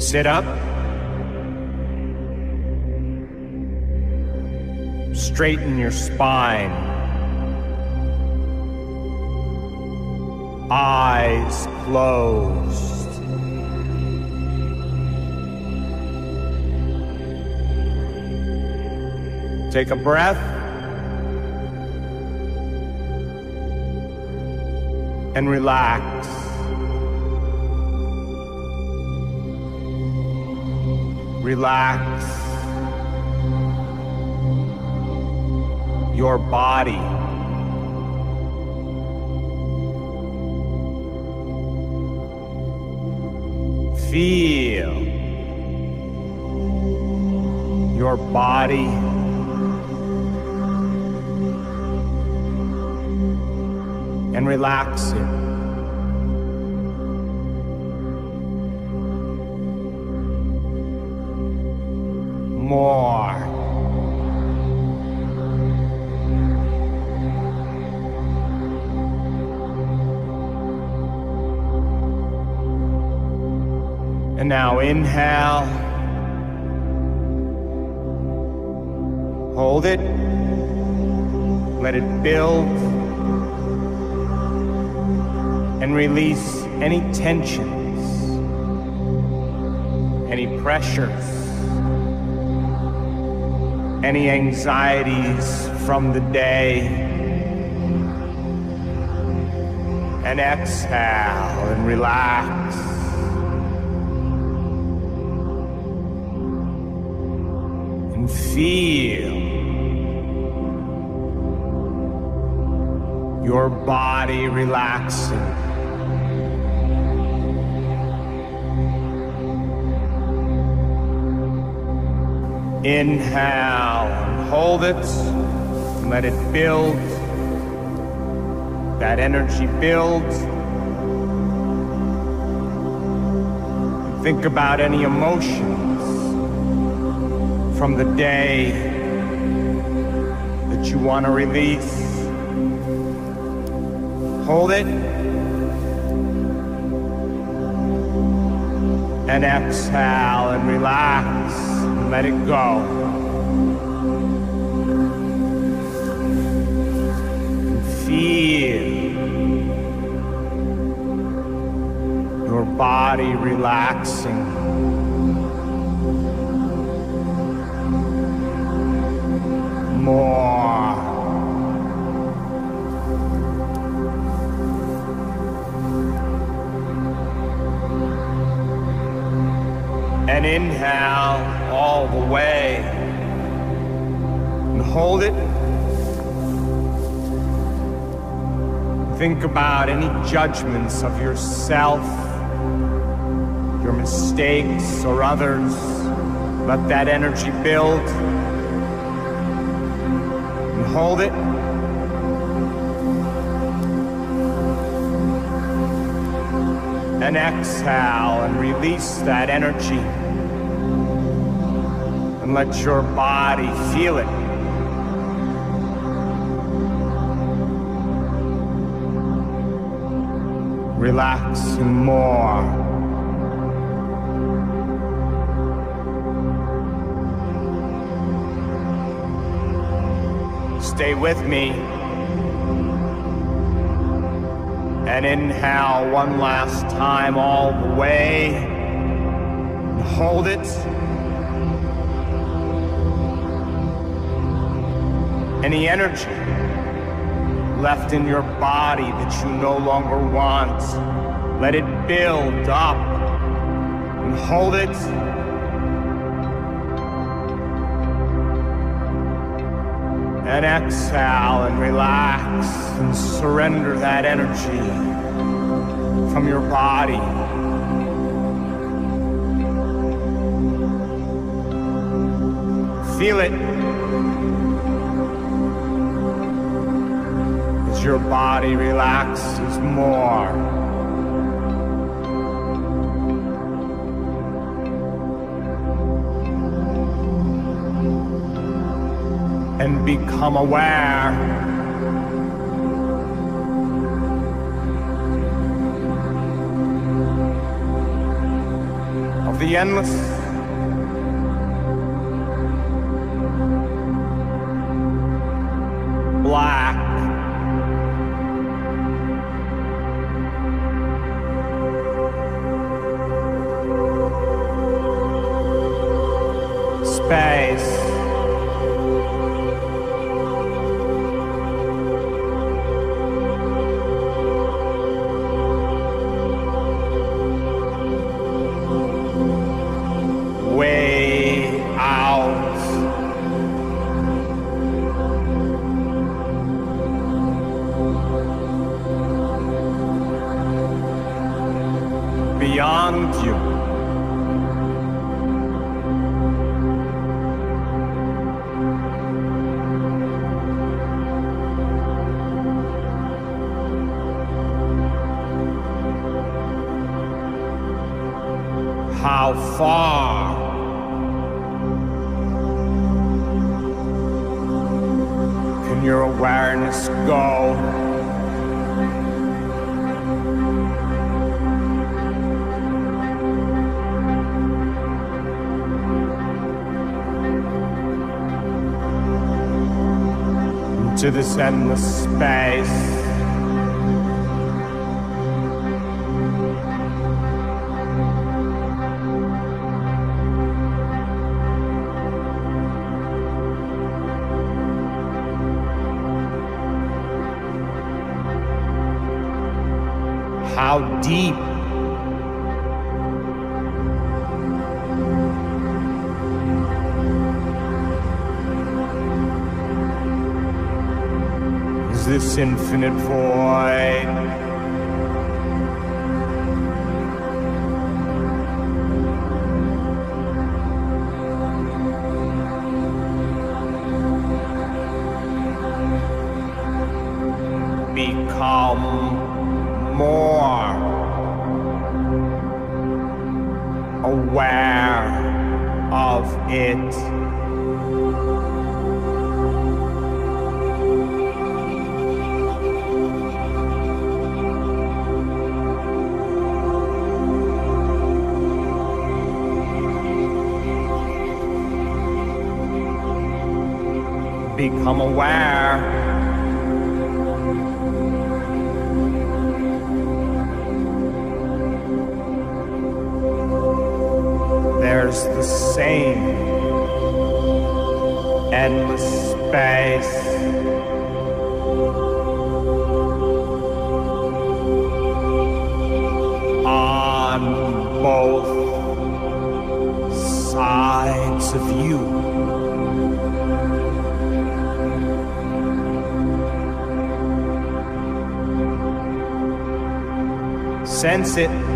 Sit up. Straighten your spine. Eyes closed. Take a breath. And relax. Relax your body. Feel your body. And relax it. More. And now inhale. Hold it. Let it build. And release any tensions, any pressures any anxieties from the day. And exhale and relax. And feel your body relaxing. Inhale and hold it. And Let it build. That energy builds. Think about any emotions from the day that you want to release. Hold it. And exhale and relax let it go. Feel your body relaxing. More. And inhale all the way. And hold it. Think about any judgments of yourself, your mistakes, or others. Let that energy build. And hold it. And exhale and release that energy and let your body feel it. Relaxing more. Stay with me. And inhale one last time all the way. Hold it. Any energy left in your body that you no longer want. Let it build up and hold it. And exhale and relax and surrender that energy from your body. Feel it your body relaxes more. And become aware of the the endless. Black. Beyond you. How this endless space. Infinite void? Become more aware of it. Become aware. There's the same endless space. On both sides of you. Sense it.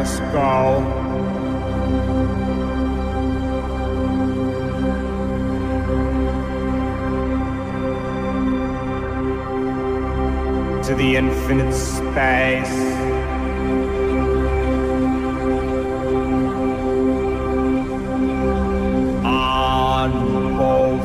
Awareness go? To the infinite space. on both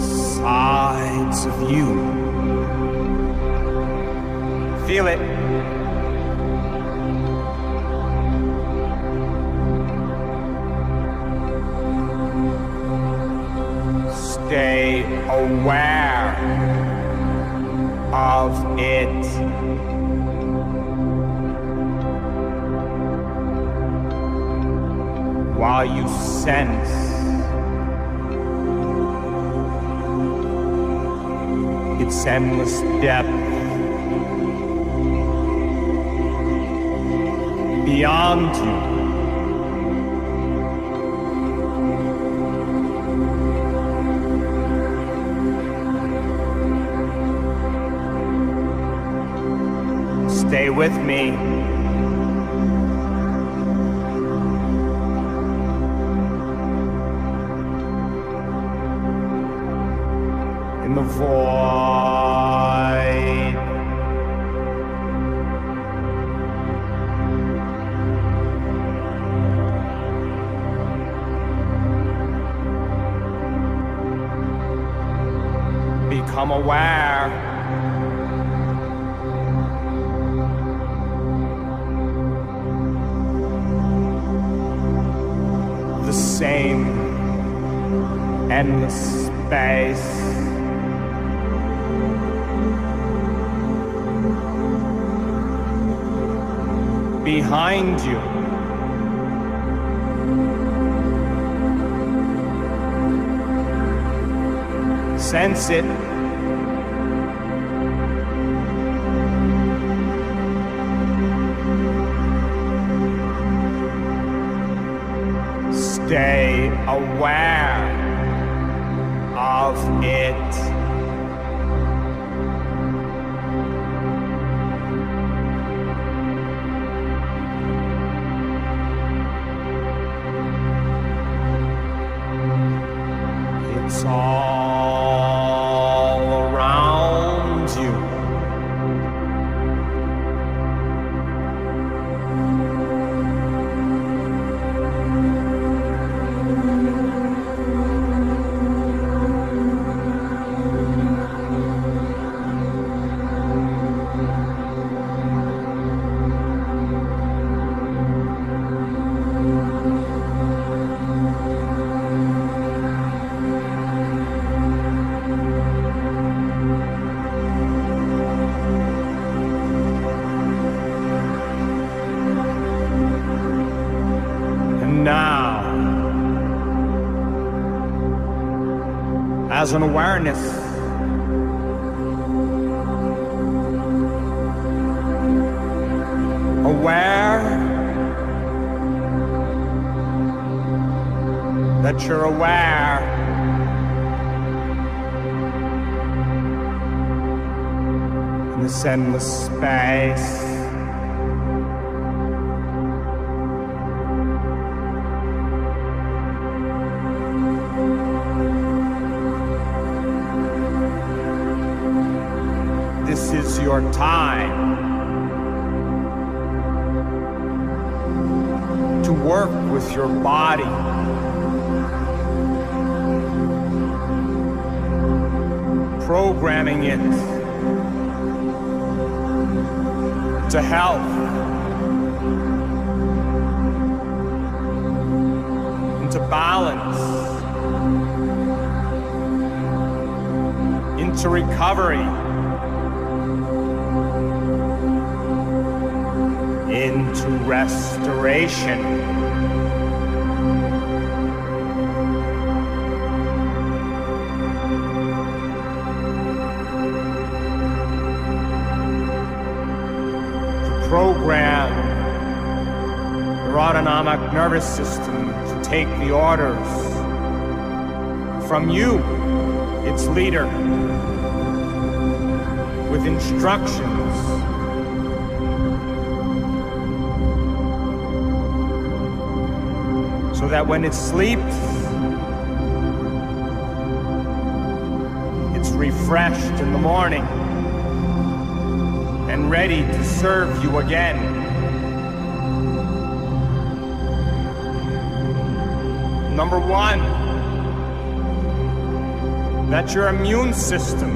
sides of you. Feel it. Aware of it. while you sense its endless depth. Beyond you. Stay with me. in the void. Become aware. Endless space. behind you. Sense it. Stay aware of it. An awareness. Aware that you're aware. In this endless space. Your time to work with your body. Programming it to health. Into balance. Into recovery. Into restoration. To program your autonomic nervous system to take the orders from you, its leader, with instructions so that when it sleeps, it's refreshed in the morning and ready to serve you again. Number one, that your immune system,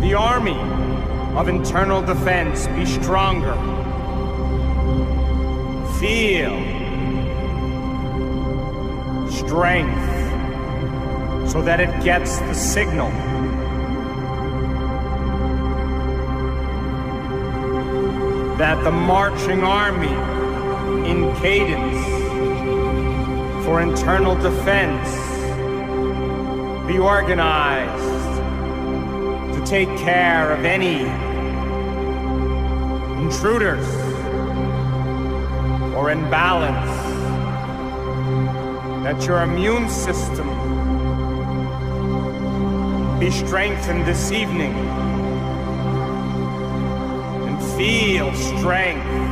the army of internal defense, be stronger. Feel strength so that it gets the signal. That the marching army in cadence for internal defense be organized to take care of any intruders or imbalance, that your immune system be strengthened this evening and feel strength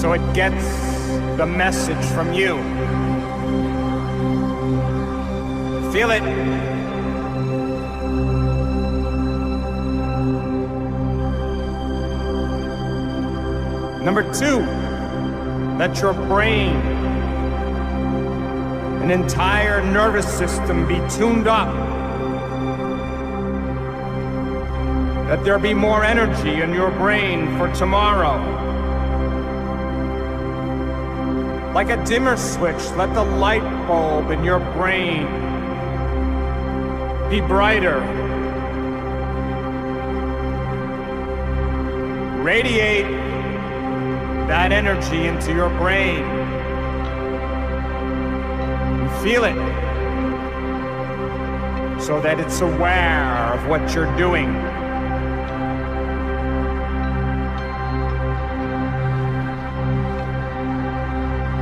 so it gets the message from you. Feel it. Number two, let your brain, an entire nervous system be tuned up. That there be more energy in your brain for tomorrow. Like a dimmer switch, let the light bulb in your brain be brighter. Radiate that energy into your brain. Feel it so that it's aware of what you're doing.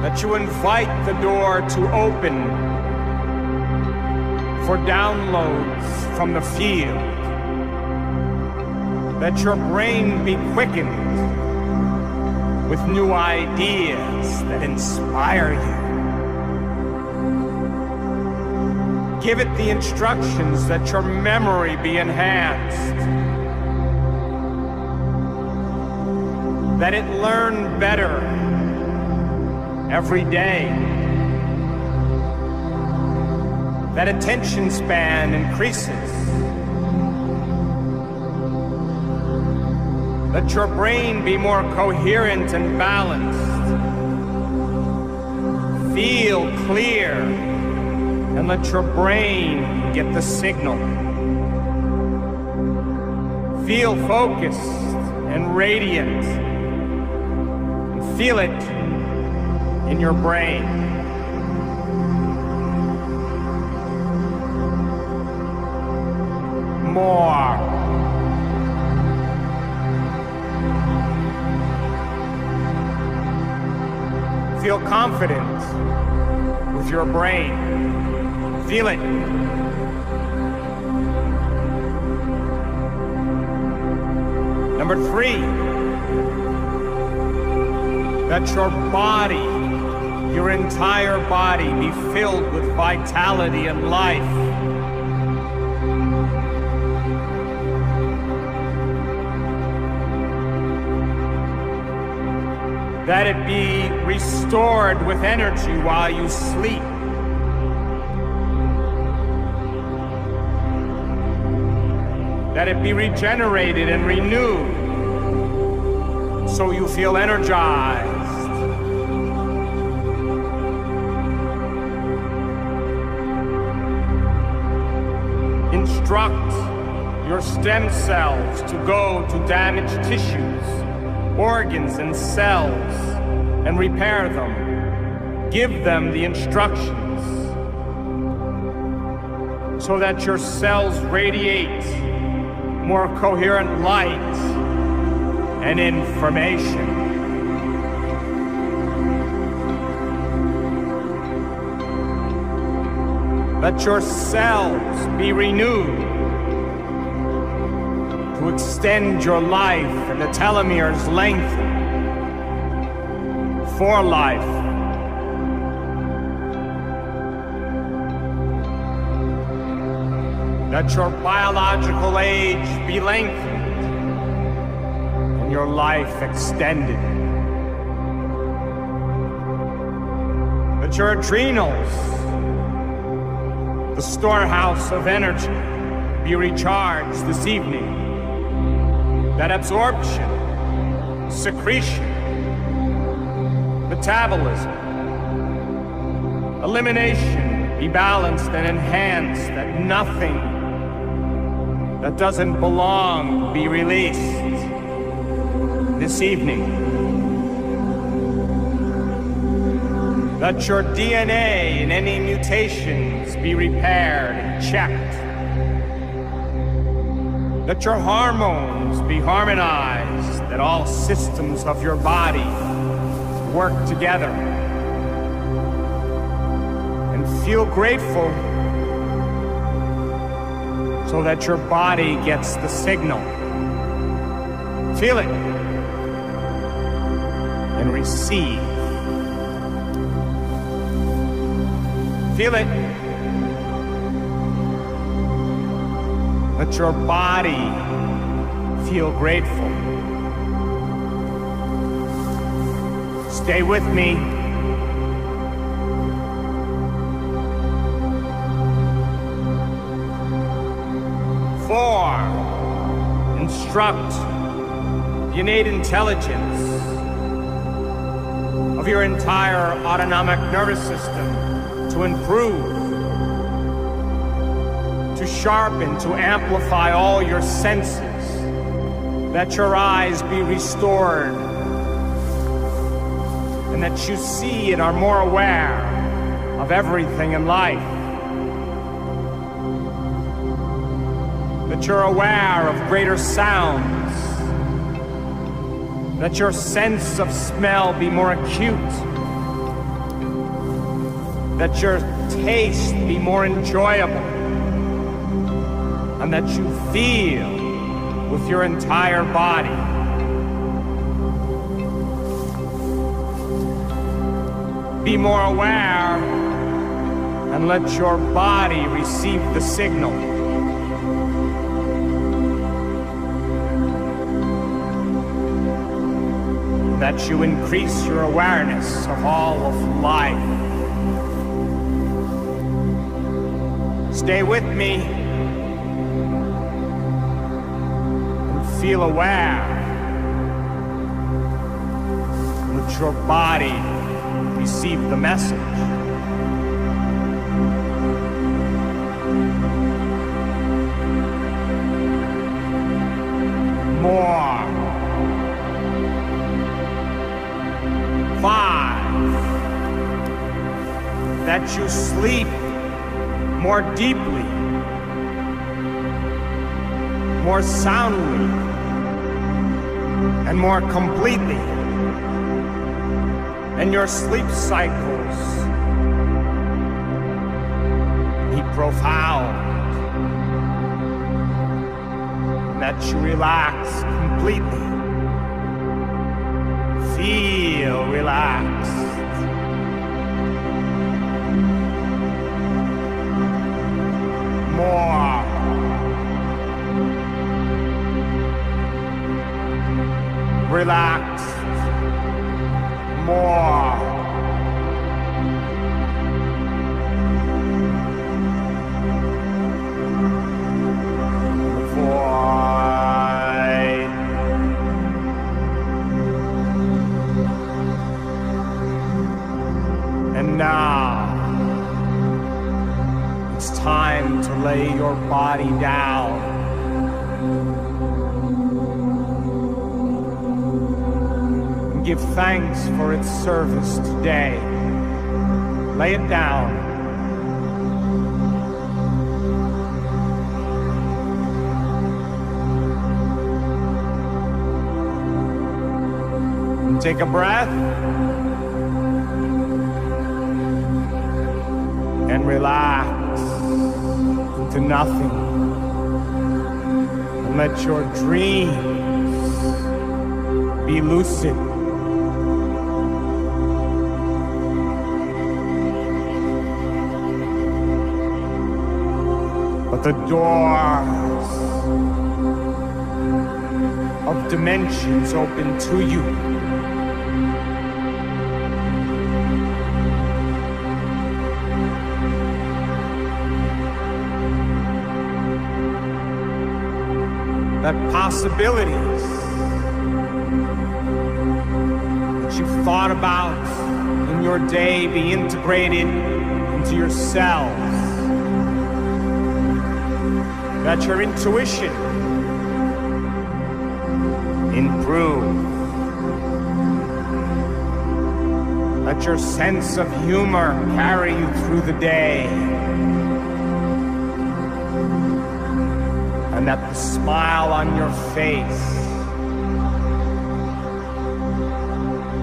That you invite the door to open for downloads from the field. That your brain be quickened with new ideas that inspire you. Give it the instructions that your memory be enhanced, that it learn better every day, that attention span increases. Let your brain be more coherent and balanced. Feel clear and let your brain get the signal. Feel focused and radiant. And feel it in your brain. More. Feel confident with your brain. Feel it. Number three, that your body, your entire body, be filled with vitality and life. that it be restored with energy while you sleep. That it be regenerated and renewed so you feel energized. Instruct your stem cells to go to damaged tissues organs and cells and repair them. Give them the instructions so that your cells radiate more coherent light and information. Let yourselves be renewed to extend your life and the telomeres lengthen for life. Let your biological age be lengthened and your life extended. Let your adrenals, the storehouse of energy, be recharged this evening that absorption, secretion, metabolism, elimination be balanced and enhanced, that nothing that doesn't belong be released this evening. Let your DNA and any mutations be repaired and checked Let your hormones be harmonized, that all systems of your body work together. And feel grateful so that your body gets the signal. Feel it and receive. Feel it. Let your body feel grateful. Stay with me. Four, instruct the innate intelligence of your entire autonomic nervous system to improve, to sharpen, to amplify all your senses, that your eyes be restored, and that you see and are more aware of everything in life. That you're aware of greater sounds. That your sense of smell be more acute. That your taste be more enjoyable. And that you feel with your entire body. Be more aware and let your body receive the signal. That you increase your awareness of all of life. Stay with me and feel aware. Let your body receive the message. More. That you sleep more deeply, more soundly, and more completely. And your sleep cycles be profound. That you relax completely feel relaxed. More. Relaxed. More. Thanks for its service today. Lay it down. Take a breath. and relax into nothing. And let your dreams be lucid. But the doors of dimensions open to you. that possibilities that you've thought about in your day be integrated into your cells. That your intuition improve. Let your sense of humor carry you through the day. and that the smile on your face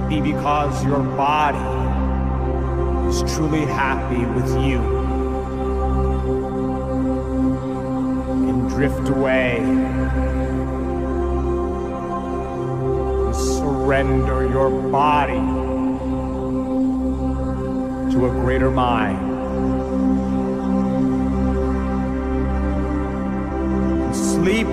be because your body is truly happy with you. drift away and surrender your body to a greater mind. and Sleep